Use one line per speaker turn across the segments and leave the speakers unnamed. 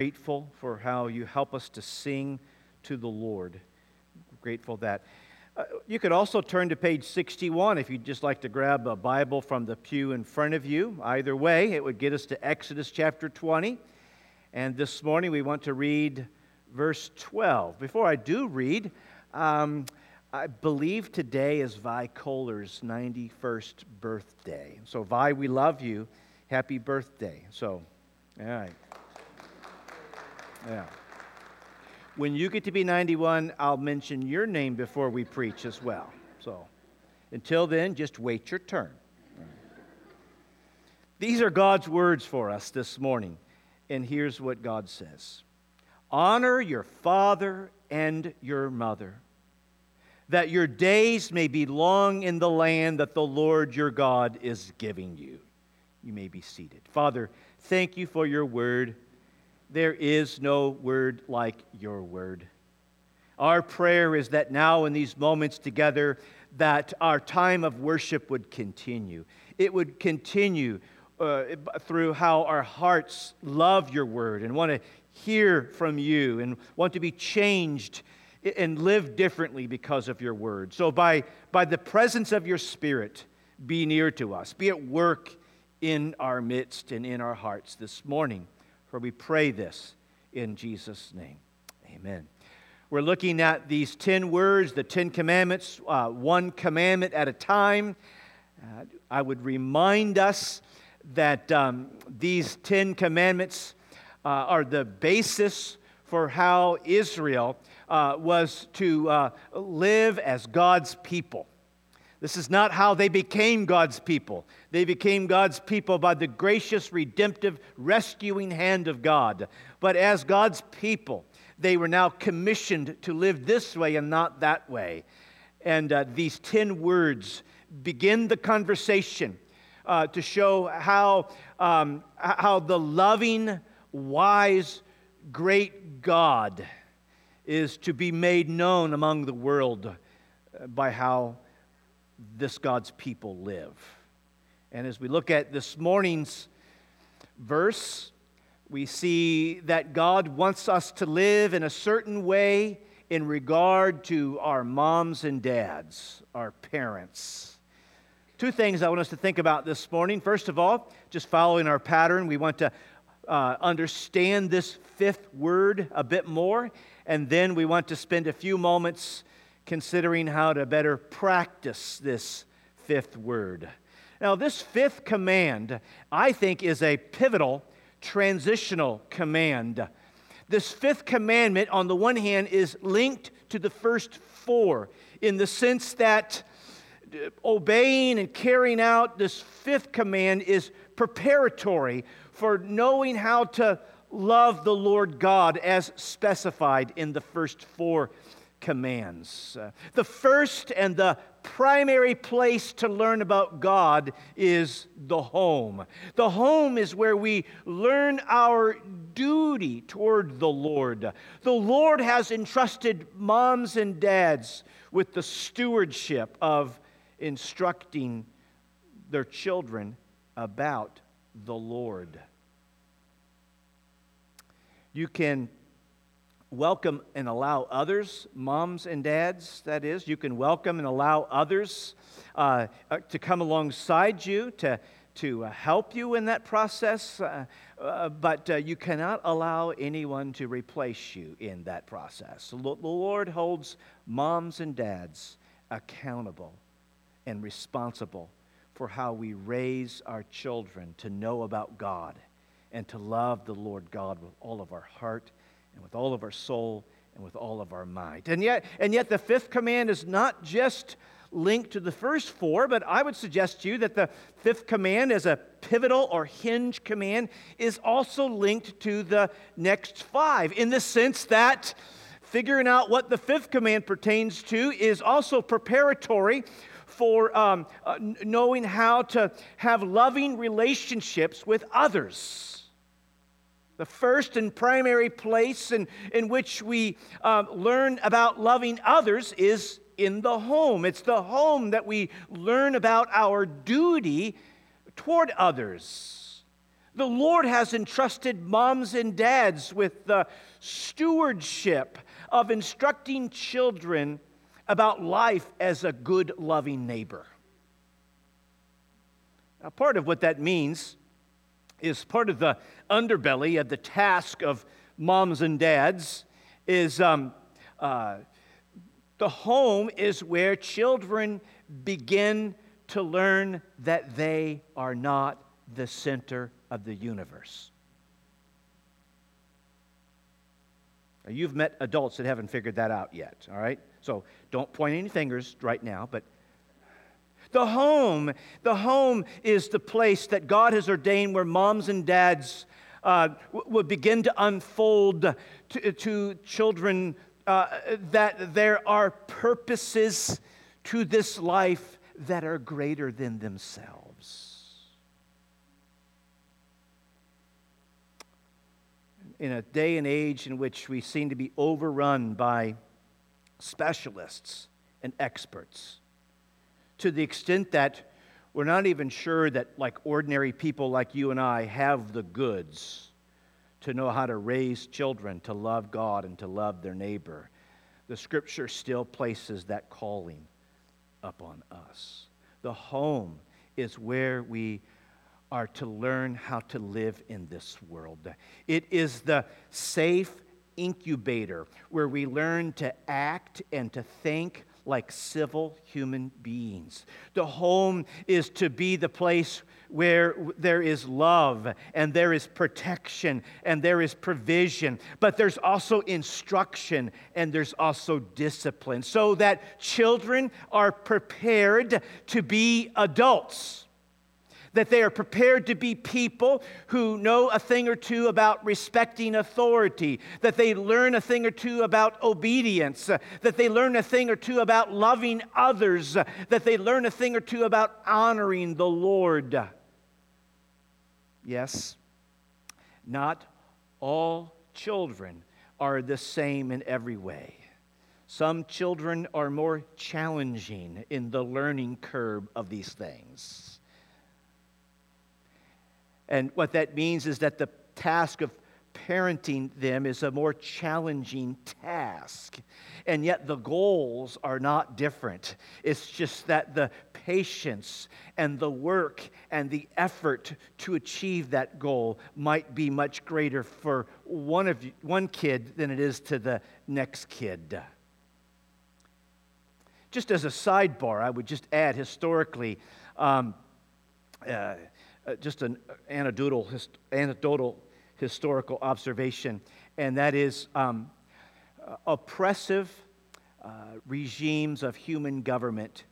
grateful for how you help us to sing to the Lord. Grateful that. Uh, you could also turn to page 61 if you'd just like to grab a Bible from the pew in front of you. Either way, it would get us to Exodus chapter 20. And this morning we want to read verse 12. Before I do read, um, I believe today is Vi Kohler's 91st birthday. So, Vi, we love you. Happy birthday. So, all right. Yeah. When you get to be 91, I'll mention your name before we preach as well. So until then, just wait your turn. These are God's words for us this morning. And here's what God says Honor your father and your mother, that your days may be long in the land that the Lord your God is giving you. You may be seated. Father, thank you for your word. There is no word like your word. Our prayer is that now in these moments together that our time of worship would continue. It would continue uh, through how our hearts love your word and want to hear from you and want to be changed and live differently because of your word. So, by, by the presence of your spirit, be near to us, be at work in our midst and in our hearts this morning. For we pray this in Jesus' name. Amen. We're looking at these 10 words, the 10 commandments, uh, one commandment at a time. Uh, I would remind us that um, these 10 commandments uh, are the basis for how Israel uh, was to uh, live as God's people. This is not how they became God's people. They became God's people by the gracious, redemptive, rescuing hand of God. But as God's people, they were now commissioned to live this way and not that way. And uh, these 10 words begin the conversation uh, to show how, um, how the loving, wise, great God is to be made known among the world uh, by how this God's people live. And as we look at this morning's verse, we see that God wants us to live in a certain way in regard to our moms and dads, our parents. Two things I want us to think about this morning. First of all, just following our pattern, we want to uh, understand this fifth word a bit more, and then we want to spend a few moments considering how to better practice this fifth word. Now, this fifth command, I think, is a pivotal, transitional command. This fifth commandment, on the one hand, is linked to the first four in the sense that uh, obeying and carrying out this fifth command is preparatory for knowing how to love the Lord God as specified in the first four commands. Uh, the first and the primary place to learn about God is the home. The home is where we learn our duty toward the Lord. The Lord has entrusted moms and dads with the stewardship of instructing their children about the Lord. You can welcome and allow others, moms and dads, that is, you can welcome and allow others uh, uh, to come alongside you, to, to uh, help you in that process, uh, uh, but uh, you cannot allow anyone to replace you in that process. The Lord holds moms and dads accountable and responsible for how we raise our children to know about God and to love the Lord God with all of our heart and with all of our soul and with all of our might. And yet, and yet the fifth command is not just linked to the first four, but I would suggest to you that the fifth command as a pivotal or hinge command is also linked to the next five in the sense that figuring out what the fifth command pertains to is also preparatory for um, uh, knowing how to have loving relationships with others. The first and primary place in, in which we um, learn about loving others is in the home. It's the home that we learn about our duty toward others. The Lord has entrusted moms and dads with the stewardship of instructing children about life as a good, loving neighbor. Now, part of what that means is part of the underbelly of the task of moms and dads is um, uh, the home is where children begin to learn that they are not the center of the universe. Now, you've met adults that haven't figured that out yet, all right? So don't point any fingers right now, but the home, the home is the place that God has ordained where moms and dads uh, begin to unfold to, to children uh, that there are purposes to this life that are greater than themselves. In a day and age in which we seem to be overrun by specialists and experts, to the extent that we're not even sure that, like ordinary people like you and I, have the goods to know how to raise children, to love God, and to love their neighbor. The scripture still places that calling upon us. The home is where we are to learn how to live in this world. It is the safe incubator where we learn to act and to think like civil human beings. The home is to be the place where there is love and there is protection and there is provision, but there's also instruction and there's also discipline so that children are prepared to be adults that they are prepared to be people who know a thing or two about respecting authority, that they learn a thing or two about obedience, that they learn a thing or two about loving others, that they learn a thing or two about honoring the Lord. Yes, not all children are the same in every way. Some children are more challenging in the learning curve of these things. And what that means is that the task of parenting them is a more challenging task. And yet the goals are not different. It's just that the patience and the work and the effort to achieve that goal might be much greater for one, of you, one kid than it is to the next kid. Just as a sidebar, I would just add historically, um, uh, uh, just an anecdotal, hist- anecdotal historical observation, and that is um, uh, oppressive uh, regimes of human government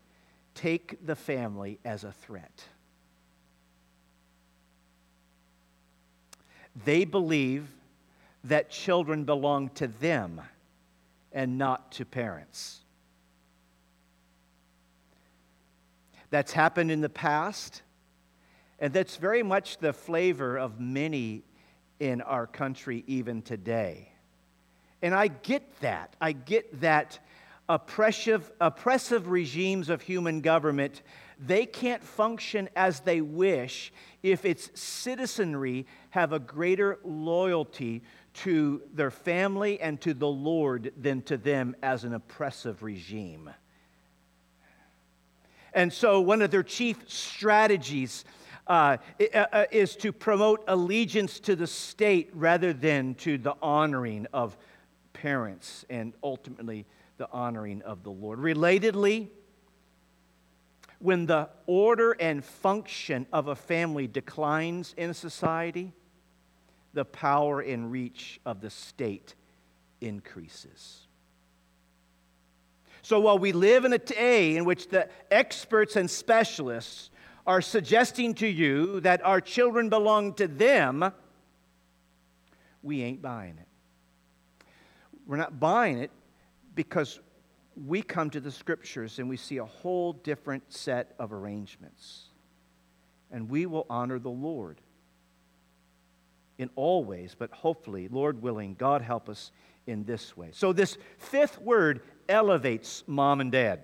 take the family as a threat. They believe that children belong to them and not to parents. That's happened in the past. And that's very much the flavor of many in our country even today. And I get that. I get that oppressive, oppressive regimes of human government, they can't function as they wish if its citizenry have a greater loyalty to their family and to the Lord than to them as an oppressive regime. And so, one of their chief strategies uh, uh, uh, is to promote allegiance to the state rather than to the honoring of parents and ultimately the honoring of the Lord. Relatedly, when the order and function of a family declines in society, the power and reach of the state increases. So while we live in a day in which the experts and specialists are suggesting to you that our children belong to them, we ain't buying it. We're not buying it because we come to the scriptures and we see a whole different set of arrangements. And we will honor the Lord in all ways, but hopefully, Lord willing, God help us in this way. So, this fifth word elevates mom and dad.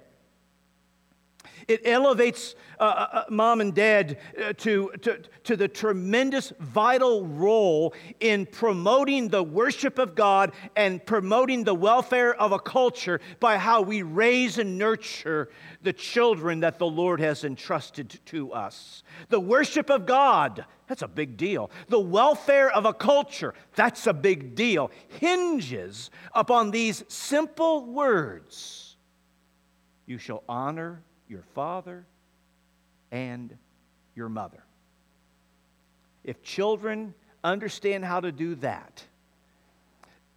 It elevates uh, uh, uh, mom and dad uh, to, to, to the tremendous vital role in promoting the worship of God and promoting the welfare of a culture by how we raise and nurture the children that the Lord has entrusted to us. The worship of God, that's a big deal. The welfare of a culture, that's a big deal, hinges upon these simple words You shall honor your father and your mother. If children understand how to do that,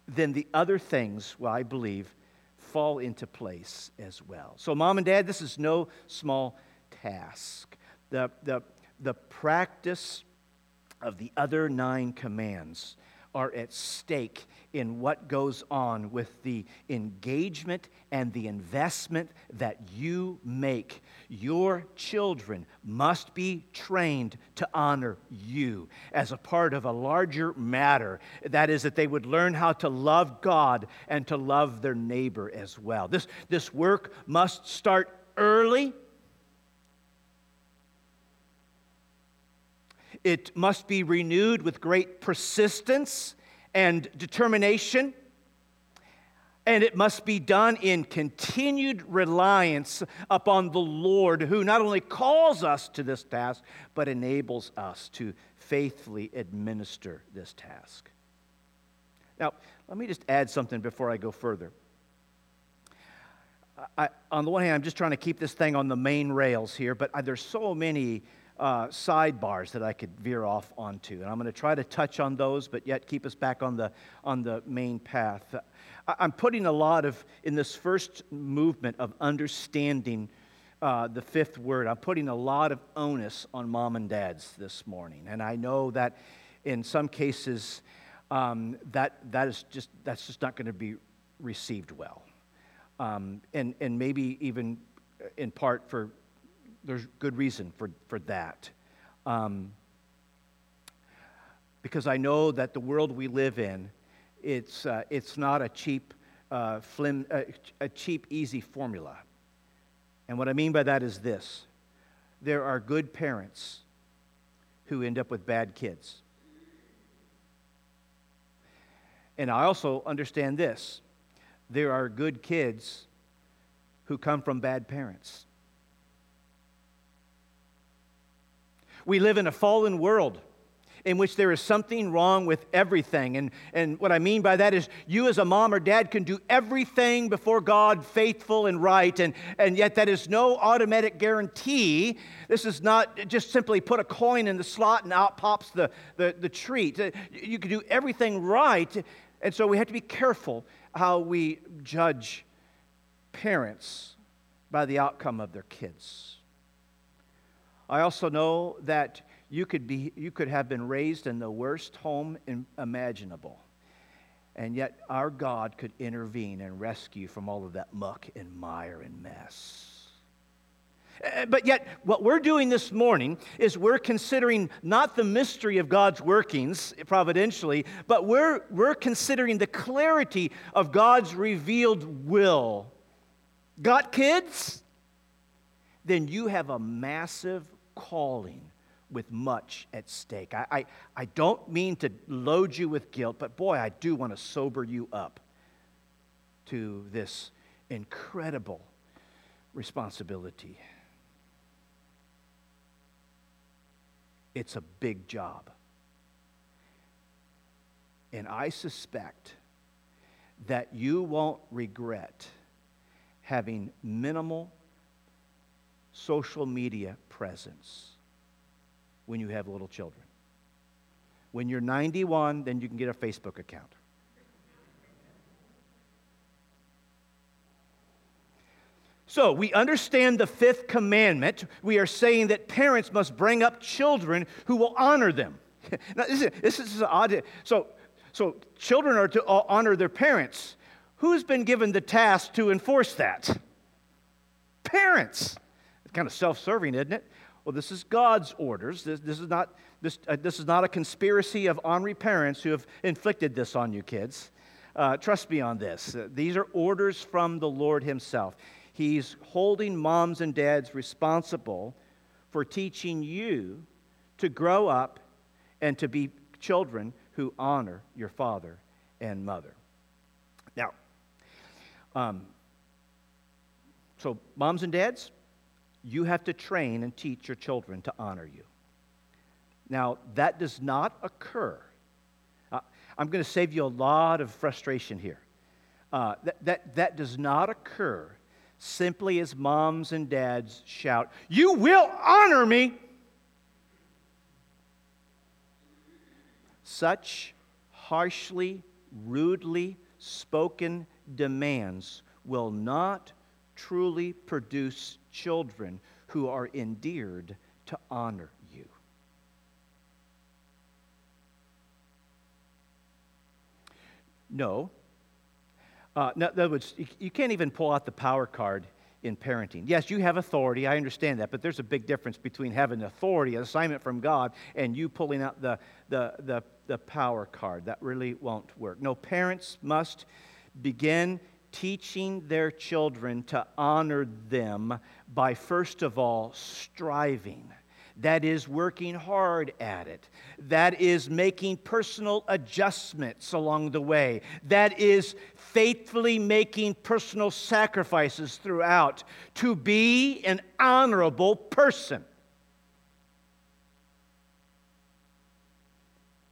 then the other things, well, I believe, fall into place as well. So, mom and dad, this is no small task. The, the, the practice of the other nine commands are at stake in what goes on with the engagement and the investment that you make. Your children must be trained to honor you as a part of a larger matter. That is, that they would learn how to love God and to love their neighbor as well. This, this work must start early It must be renewed with great persistence and determination. And it must be done in continued reliance upon the Lord, who not only calls us to this task, but enables us to faithfully administer this task. Now, let me just add something before I go further. I, on the one hand, I'm just trying to keep this thing on the main rails here, but there's so many uh, sidebars that I could veer off onto. And I'm going to try to touch on those, but yet keep us back on the, on the main path. I'm putting a lot of, in this first movement of understanding uh, the fifth word, I'm putting a lot of onus on mom and dads this morning. And I know that in some cases, um, that, that is just, that's just not going to be received well. Um, and, and maybe even in part for there's good reason for, for that. Um, because I know that the world we live in, it's, uh, it's not a cheap, uh, flim, uh, a cheap, easy formula. And what I mean by that is this there are good parents who end up with bad kids. And I also understand this there are good kids who come from bad parents. We live in a fallen world in which there is something wrong with everything. And, and what I mean by that is you, as a mom or dad, can do everything before God faithful and right, and, and yet that is no automatic guarantee. This is not just simply put a coin in the slot and out pops the, the, the treat. Uh, you can do everything right, and so we have to be careful how we judge parents by the outcome of their kids. I also know that you could, be, you could have been raised in the worst home imaginable. And yet, our God could intervene and rescue from all of that muck and mire and mess. Eh, but yet, what we're doing this morning is we're considering not the mystery of God's workings providentially, but we're, we're considering the clarity of God's revealed will. Got kids? Then you have a massive calling with much at stake. I, I, I don't mean to load you with guilt, but boy, I do want to sober you up to this incredible responsibility. It's a big job. And I suspect that you won't regret having minimal social media presence when you have little children. When you're 91, then you can get a Facebook account. So, we understand the fifth commandment. We are saying that parents must bring up children who will honor them. now, this is, this is odd. So, so, children are to honor their parents. Who's been given the task to enforce that? Parents kind of self serving, isn't it? Well, this is God's orders. This, this is, not, this, uh, this is not a conspiracy of ornery parents who have inflicted this on you, kids. Uh, trust me on this. Uh, these are orders from the Lord Himself. He's holding moms and dads responsible for teaching you to grow up and to be children who honor your father and mother. Now, um, so moms and dads, you have to train and teach your children to honor you. Now, that does not occur. Uh, I'm going to save you a lot of frustration here. Uh, that, that, that does not occur simply as moms and dads shout, You will honor me. Such harshly, rudely spoken demands will not truly produce children who are endeared to honor you. No. Uh, in other words, you, you can't even pull out the power card in parenting. Yes, you have authority, I understand that, but there's a big difference between having authority, an assignment from God, and you pulling out the, the, the, the power card. That really won't work. No, parents must begin teaching their children to honor them by, first of all, striving. That is working hard at it. That is making personal adjustments along the way. That is faithfully making personal sacrifices throughout to be an honorable person.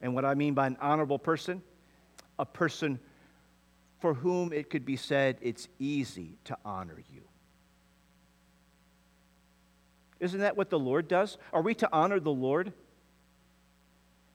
And what I mean by an honorable person, a person for whom it could be said it's easy to honor you. Isn't that what the Lord does? Are we to honor the Lord?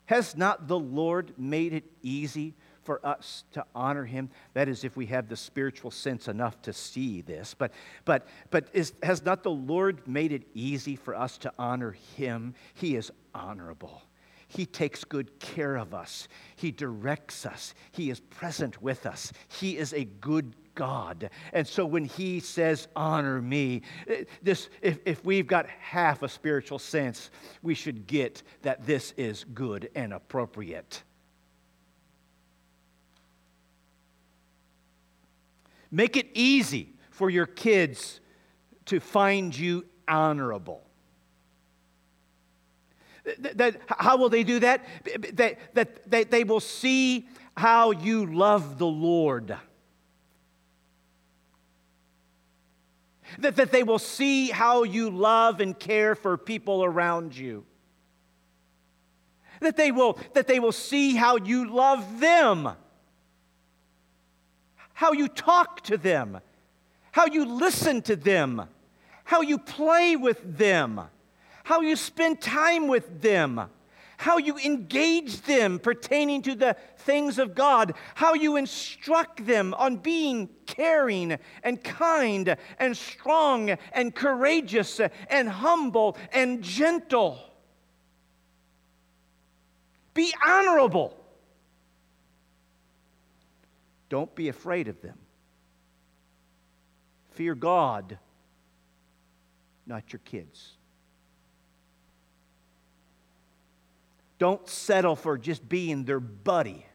Has not the Lord made it easy for us to honor him? That is, if we have the spiritual sense enough to see this. But, but, but is, has not the Lord made it easy for us to honor him? He is honorable. He takes good care of us. He directs us. He is present with us. He is a good God. And so when He says, honor me, eh, this, if, if we've got half a spiritual sense, we should get that this is good and appropriate. Make it easy for your kids to find you honorable. That, how will they do that? That, that, that they will see how you love the Lord. That, that they will see how you love and care for people around you. That they will, that they will see how you love them, how you talk to them, how you listen to them, how you play with them. How you spend time with them, how you engage them pertaining to the things of God, how you instruct them on being caring and kind and strong and courageous and humble and gentle. Be honorable. Don't be afraid of them. Fear God, not your kids. Don't settle for just being their buddy.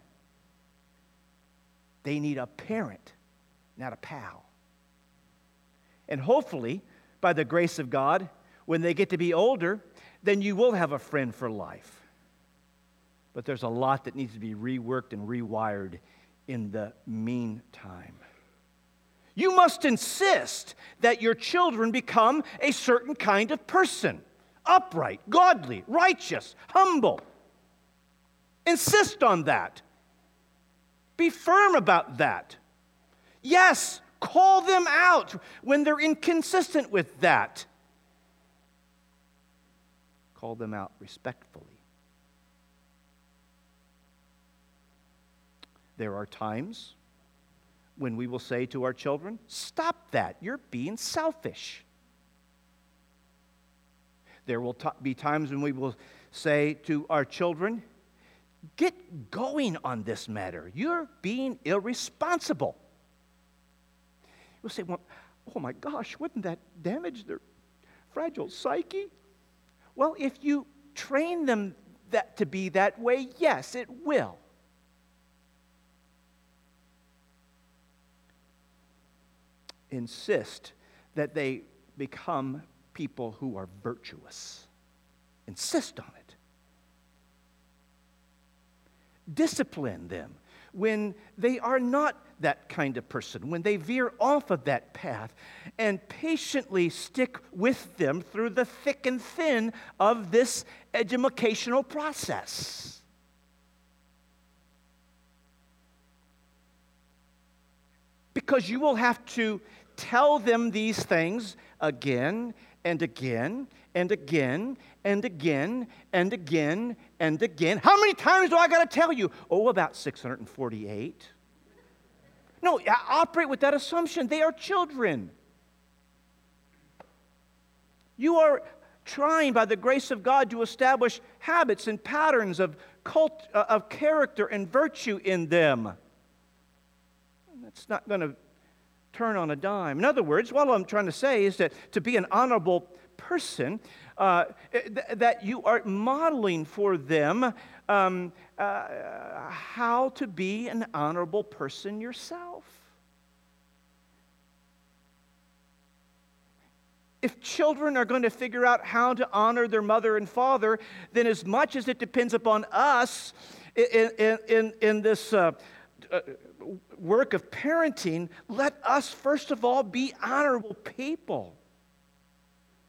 They need a parent, not a pal. And hopefully, by the grace of God, when they get to be older, then you will have a friend for life. But there's a lot that needs to be reworked and rewired in the meantime. You must insist that your children become a certain kind of person upright, godly, righteous, humble. Insist on that. Be firm about that. Yes, call them out when they're inconsistent with that. Call them out respectfully. There are times when we will say to our children, Stop that, you're being selfish. There will t- be times when we will say to our children, Get going on this matter. You're being irresponsible. You'll say, well, oh my gosh, wouldn't that damage their fragile psyche? Well, if you train them that, to be that way, yes, it will. Insist that they become people who are virtuous. Insist on it. Discipline them when they are not that kind of person, when they veer off of that path, and patiently stick with them through the thick and thin of this educational process. Because you will have to tell them these things again and again and again and again and again and again. How many times do I got to tell you? Oh, about 648. No, I operate with that assumption. They are children. You are trying, by the grace of God, to establish habits and patterns of, cult, uh, of character and virtue in them. That's not going to turn on a dime. In other words, what I'm trying to say is that to be an honorable person, uh, th- that you are modeling for them um, uh, how to be an honorable person yourself. If children are going to figure out how to honor their mother and father, then as much as it depends upon us in, in, in, in this uh, uh, work of parenting, let us first of all be honorable people.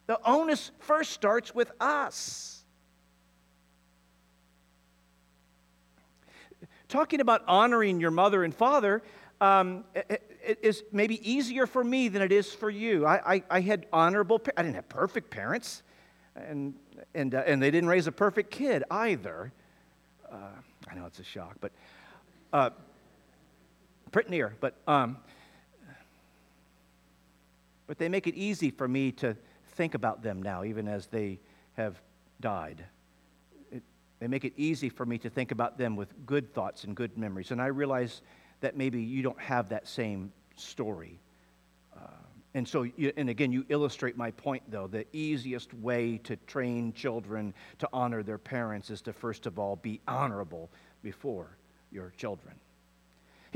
The onus first starts with us. Talking about honoring your mother and father um, it is maybe easier for me than it is for you. I, I, I had honorable, I didn't have perfect parents, and, and, uh, and they didn't raise a perfect kid either. Uh, I know it's a shock, but uh, near. But, um, but they make it easy for me to think about them now, even as they have died. It, they make it easy for me to think about them with good thoughts and good memories. And I realize that maybe you don't have that same story. Uh, and so, and again, you illustrate my point, though. The easiest way to train children to honor their parents is to, first of all, be honorable before your children.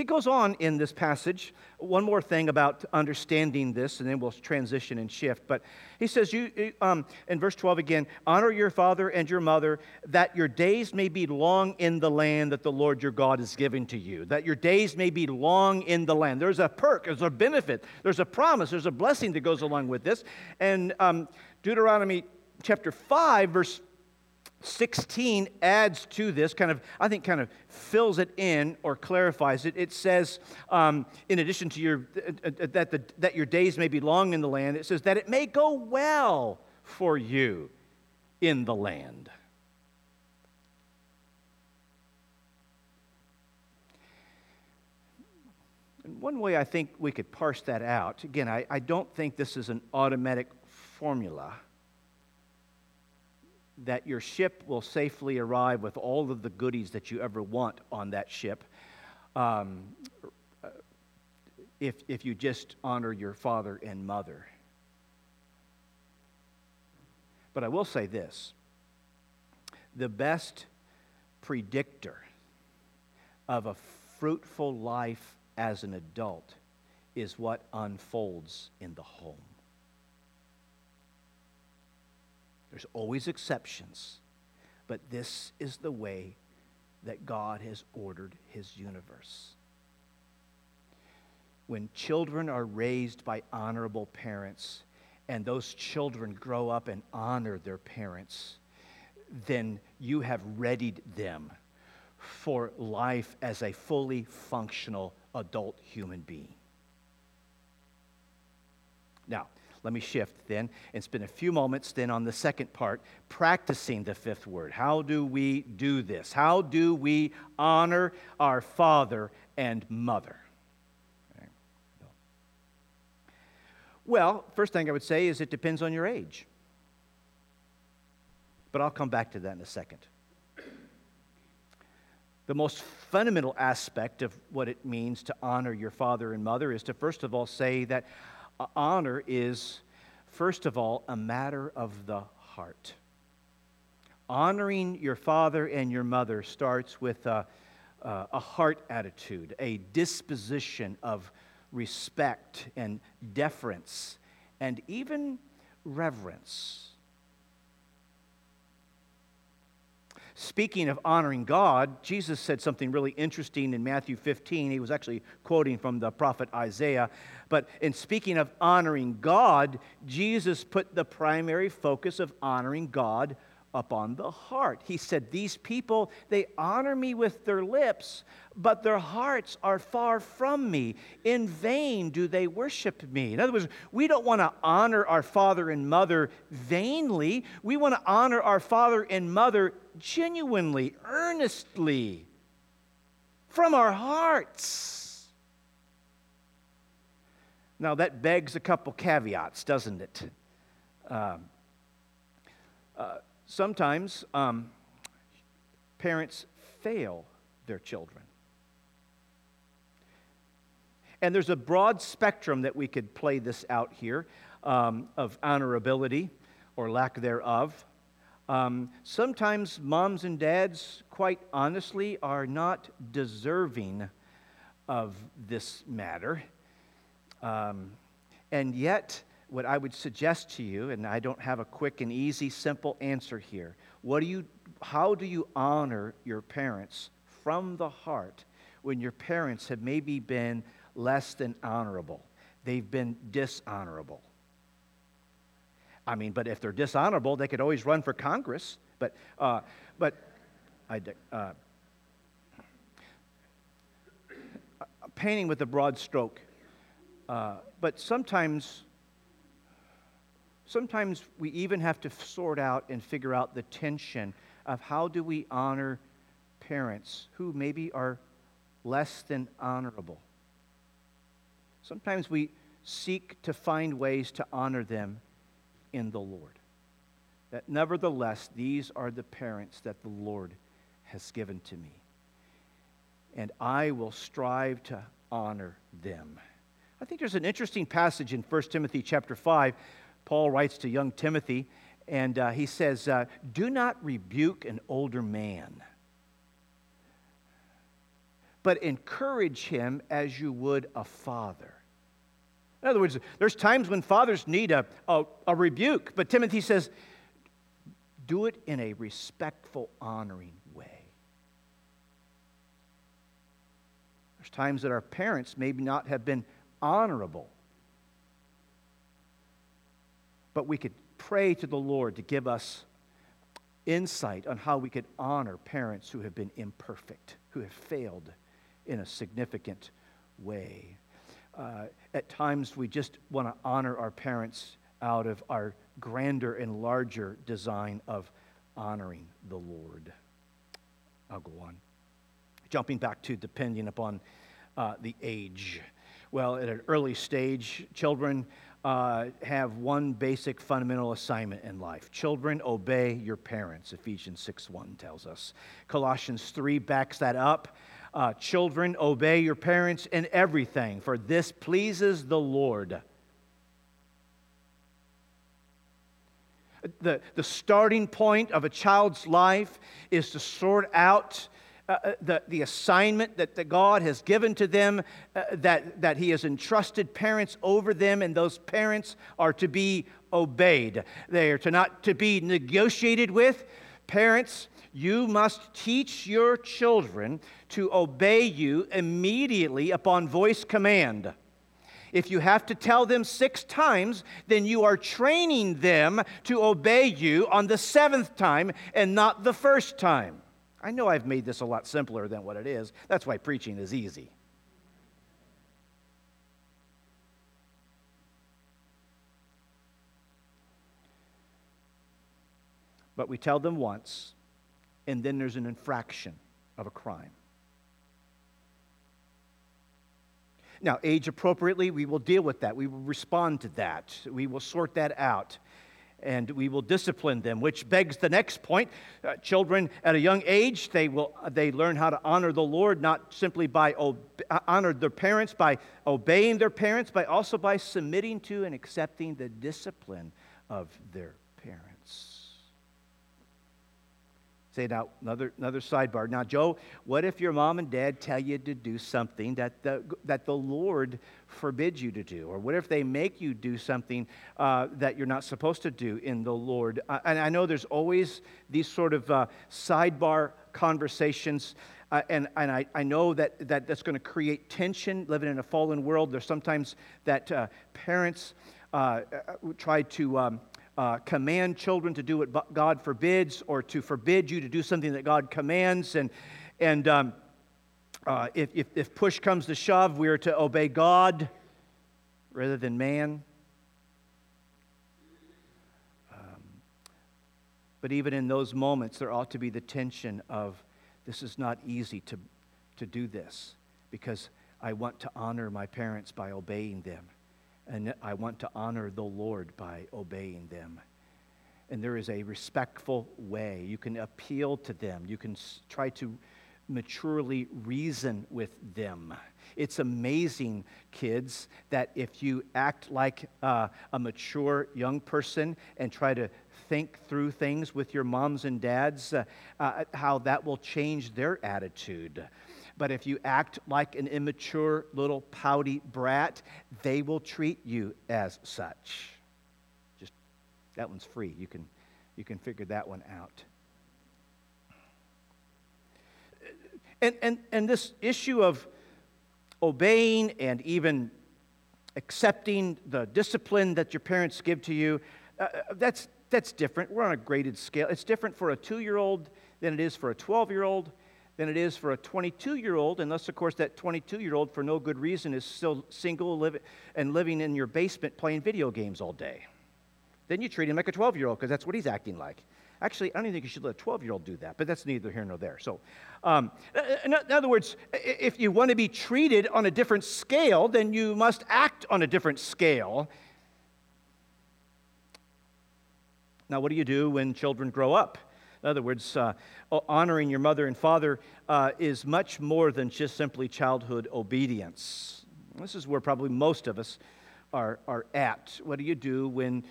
He goes on in this passage, one more thing about understanding this, and then we'll transition and shift. But he says, you, um, in verse 12 again, honor your father and your mother, that your days may be long in the land that the Lord your God is giving to you. That your days may be long in the land. There's a perk, there's a benefit, there's a promise, there's a blessing that goes along with this. And um, Deuteronomy chapter 5, verse 16 adds to this, kind of, I think, kind of fills it in or clarifies it. It says, um, in addition to your, uh, uh, that, the, that your days may be long in the land, it says that it may go well for you in the land. And one way I think we could parse that out, again, I, I don't think this is an automatic formula that your ship will safely arrive with all of the goodies that you ever want on that ship um, if, if you just honor your father and mother. But I will say this the best predictor of a fruitful life as an adult is what unfolds in the home. There's always exceptions, but this is the way that God has ordered his universe. When children are raised by honorable parents, and those children grow up and honor their parents, then you have readied them for life as a fully functional adult human being. Now, let me shift then and spend a few moments then on the second part, practicing the fifth word. How do we do this? How do we honor our father and mother? Well, first thing I would say is it depends on your age. But I'll come back to that in a second. The most fundamental aspect of what it means to honor your father and mother is to first of all say that Uh, honor is, first of all, a matter of the heart. Honoring your father and your mother starts with a, a heart attitude, a disposition of respect and deference and even reverence. Speaking of honoring God, Jesus said something really interesting in Matthew 15. He was actually quoting from the prophet Isaiah. But in speaking of honoring God, Jesus put the primary focus of honoring God upon the heart. He said, These people, they honor me with their lips, but their hearts are far from me. In vain do they worship me. In other words, we don't want to honor our father and mother vainly. We want to honor our father and mother genuinely, earnestly, from our hearts. Now, that begs a couple caveats, doesn't it? Um, uh, sometimes um, parents fail their children. And there's a broad spectrum that we could play this out here um, of honorability or lack thereof. Um, sometimes moms and dads, quite honestly, are not deserving of this matter. Um, and yet, what I would suggest to you, and I don't have a quick and easy, simple answer here. What do you, how do you honor your parents from the heart when your parents have maybe been less than honorable? They've been dishonorable. I mean, but if they're dishonorable, they could always run for Congress. But, uh, but I, uh, painting with a broad stroke. Uh, but sometimes, sometimes we even have to sort out and figure out the tension of how do we honor parents who maybe are less than honorable. Sometimes we seek to find ways to honor them in the Lord. That nevertheless, these are the parents that the Lord has given to me. And I will strive to honor them. I think there's an interesting passage in 1 Timothy chapter 5. Paul writes to young Timothy, and uh, he says, uh, Do not rebuke an older man, but encourage him as you would a father. In other words, there's times when fathers need a, a, a, rebuke, but Timothy says, do it in a respectful, honoring way. There's times that our parents maybe not have been honorable, but we could pray to the Lord to give us insight on how we could honor parents who have been imperfect, who have failed in a significant way uh, at times we just want to honor our parents out of our grander and larger design of honoring the Lord. I'll go on. Jumping back to depending upon uh, the age. Well, at an early stage, children uh, have one basic fundamental assignment in life. Children, obey your parents, Ephesians 6 1 tells us. Colossians 3 backs that up. Uh, children, obey your parents in everything, for this pleases the Lord. The, the starting point of a child's life is to sort out uh, uh the, the assignment that, that God has given to them, uh, that, that He has entrusted parents over them, and those parents are to be obeyed. They are to not to be negotiated with. Parents you must teach your children to obey you immediately upon voice command. If you have to tell them six times, then you are training them to obey you on the seventh time and not the first time. I know I've made this a lot simpler than what it is. That's why preaching is easy. But we tell them once, and then there's an infraction of a crime. Now, age appropriately, we will deal with that. We will respond to that. We will sort that out. And we will discipline them, which begs the next point. Uh, children at a young age, they, will, they learn how to honor the Lord, not simply by ob- honor their parents, by obeying their parents, but also by submitting to and accepting the discipline of their parents. Say now, another, another sidebar. Now, Joe, what if your mom and dad tell you to do something that the, that the Lord forbids you to do? Or what if they make you do something uh, that you're not supposed to do in the Lord? Uh, and I know there's always these sort of uh, sidebar conversations. Uh, and and I, I know that, that that's going to create tension living in a fallen world. There's sometimes that uh, parents uh, try to. Um, uh, command children to do what God forbids or to forbid you to do something that God commands. And, and um, uh, if, if, if push comes to shove, we are to obey God rather than man. Um, but even in those moments, there ought to be the tension of this is not easy to, to do this because I want to honor my parents by obeying them and I want to honor the Lord by obeying them. And there is a respectful way. You can appeal to them, you can try to maturely reason with them. It's amazing, kids, that if you act like uh, a mature young person and try to think through things with your moms and dads, uh, uh, how that will change their attitude. But if you act like an immature little pouty brat, they will treat you as such. Just that one's free. You can, you can figure that one out. And, and, and this issue of obeying and even accepting the discipline that your parents give to you, uh, uh that's, that's different. We're on a graded scale. It's different for a two year old than it is for a 12 year old than it is for a 22 year old, unless, of course, that 22 year old, for no good reason, is still single live, and living in your basement playing video games all day. Then you treat him like a 12 year old because that's what he's acting like. Actually, I don't even think you should let a 12 year old do that, but that's neither here nor there. So, um, in other words, if you want to be treated on a different scale, then you must act on a different scale. Now, what do you do when children grow up? In other words, uh, honoring your mother and father uh, is much more than just simply childhood obedience. This is where probably most of us are, are at. What do you do when,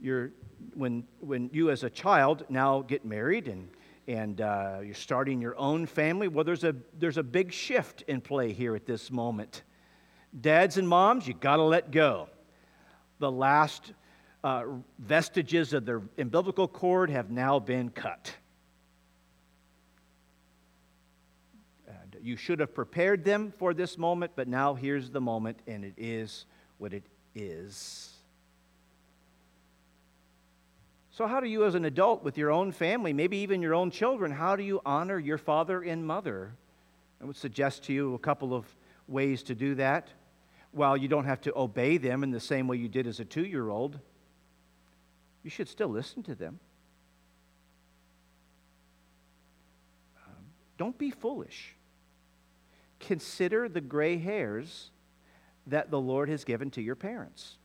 you're, when, when you, as a child, now get married and, and uh, you're starting your own family? Well, there's a, there's a big shift in play here at this moment. Dads and moms, you got to let go. The last uh, vestiges of their umbilical cord have now been cut. And you should have prepared them for this moment, but now here's the moment, and it is what it is. So, how do you, as an adult with your own family, maybe even your own children, how do you honor your father and mother? I would suggest to you a couple of ways to do that. While you don't have to obey them in the same way you did as a two year old, you should still listen to them. Um, don't be foolish. Consider the gray hairs that the Lord has given to your parents.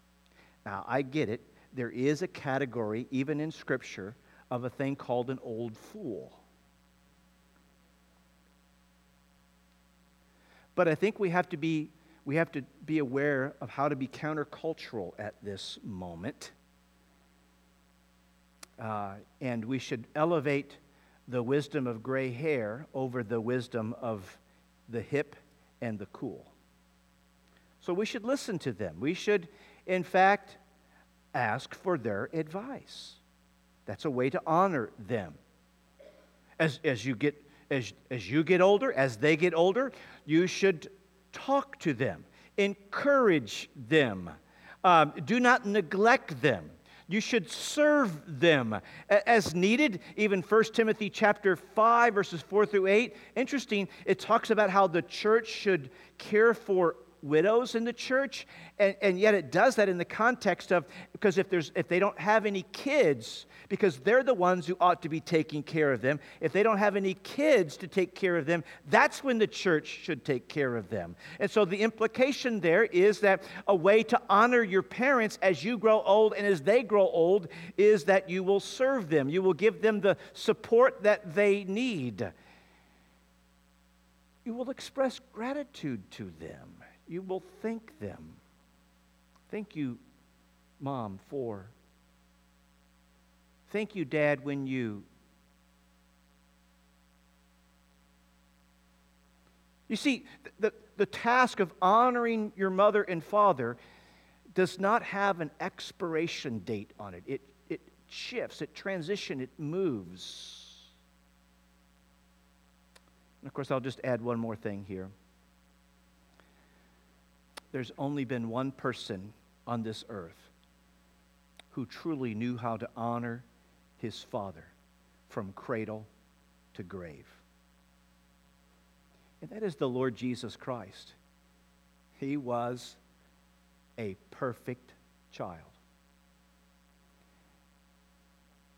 Now, I get it. There is a category, even in Scripture, of a thing called an old fool. But I think we have to be, we have to be aware of how to be countercultural at this moment. Uh, and we should elevate the wisdom of gray hair over the wisdom of the hip and the cool. So we should listen to them. We should, in fact, ask for their advice. That's a way to honor them. As, as, you, get, as, as you get older, as they get older, you should talk to them, encourage them, um, do not neglect them. You should serve them as needed. Even 1 Timothy chapter 5 verses 4 through 8. Interesting, it talks about how the church should care for widows in the church and, and yet it does that in the context of because if there's if they don't have any kids because they're the ones who ought to be taking care of them if they don't have any kids to take care of them that's when the church should take care of them. And so the implication there is that a way to honor your parents as you grow old and as they grow old is that you will serve them. You will give them the support that they need. You will express gratitude to them you will thank them. Thank you, Mom, for. Thank you, Dad, when you. You see, the, the task of honoring your mother and father does not have an expiration date on it. It, it shifts, it transitions, it moves. And of course, I'll just add one more thing here. There's only been one person on this earth who truly knew how to honor his father from cradle to grave. And that is the Lord Jesus Christ. He was a perfect child.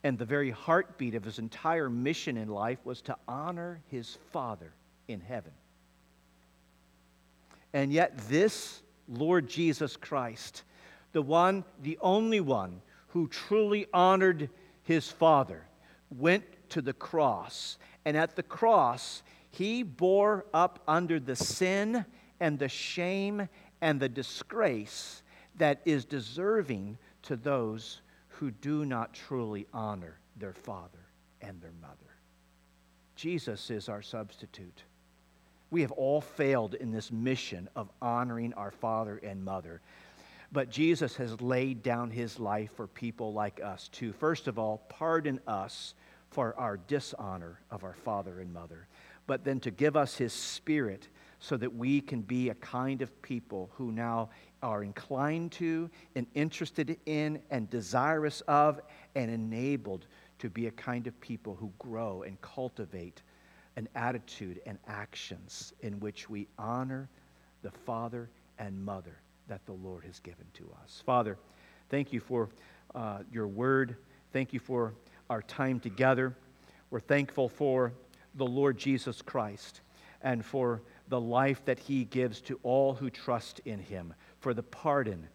And the very heartbeat of his entire mission in life was to honor his Father in heaven. And yet, this Lord Jesus Christ, the one, the only one who truly honored his Father, went to the cross. And at the cross, he bore up under the sin and the shame and the disgrace that is deserving to those who do not truly honor their father and their mother. Jesus is our substitute. We have all failed in this mission of honoring our father and mother. But Jesus has laid down his life for people like us to, first of all, pardon us for our dishonor of our father and mother, but then to give us his spirit so that we can be a kind of people who now are inclined to and interested in and desirous of and enabled to be a kind of people who grow and cultivate an attitude and actions in which we honor the father and mother that the Lord has given to us. Father, thank you for uh, your word. Thank you for our time together. We're thankful for the Lord Jesus Christ and for the life that he gives to all who trust in him, for the pardon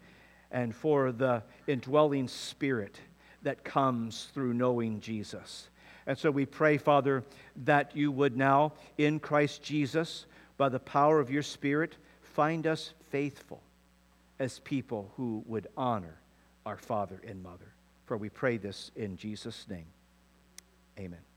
and for the indwelling spirit that comes through knowing Jesus. And so we pray, Father, that you would now, in Christ Jesus, by the power of your Spirit, find us faithful as people who would honor our father and mother. For we pray this in Jesus' name. Amen.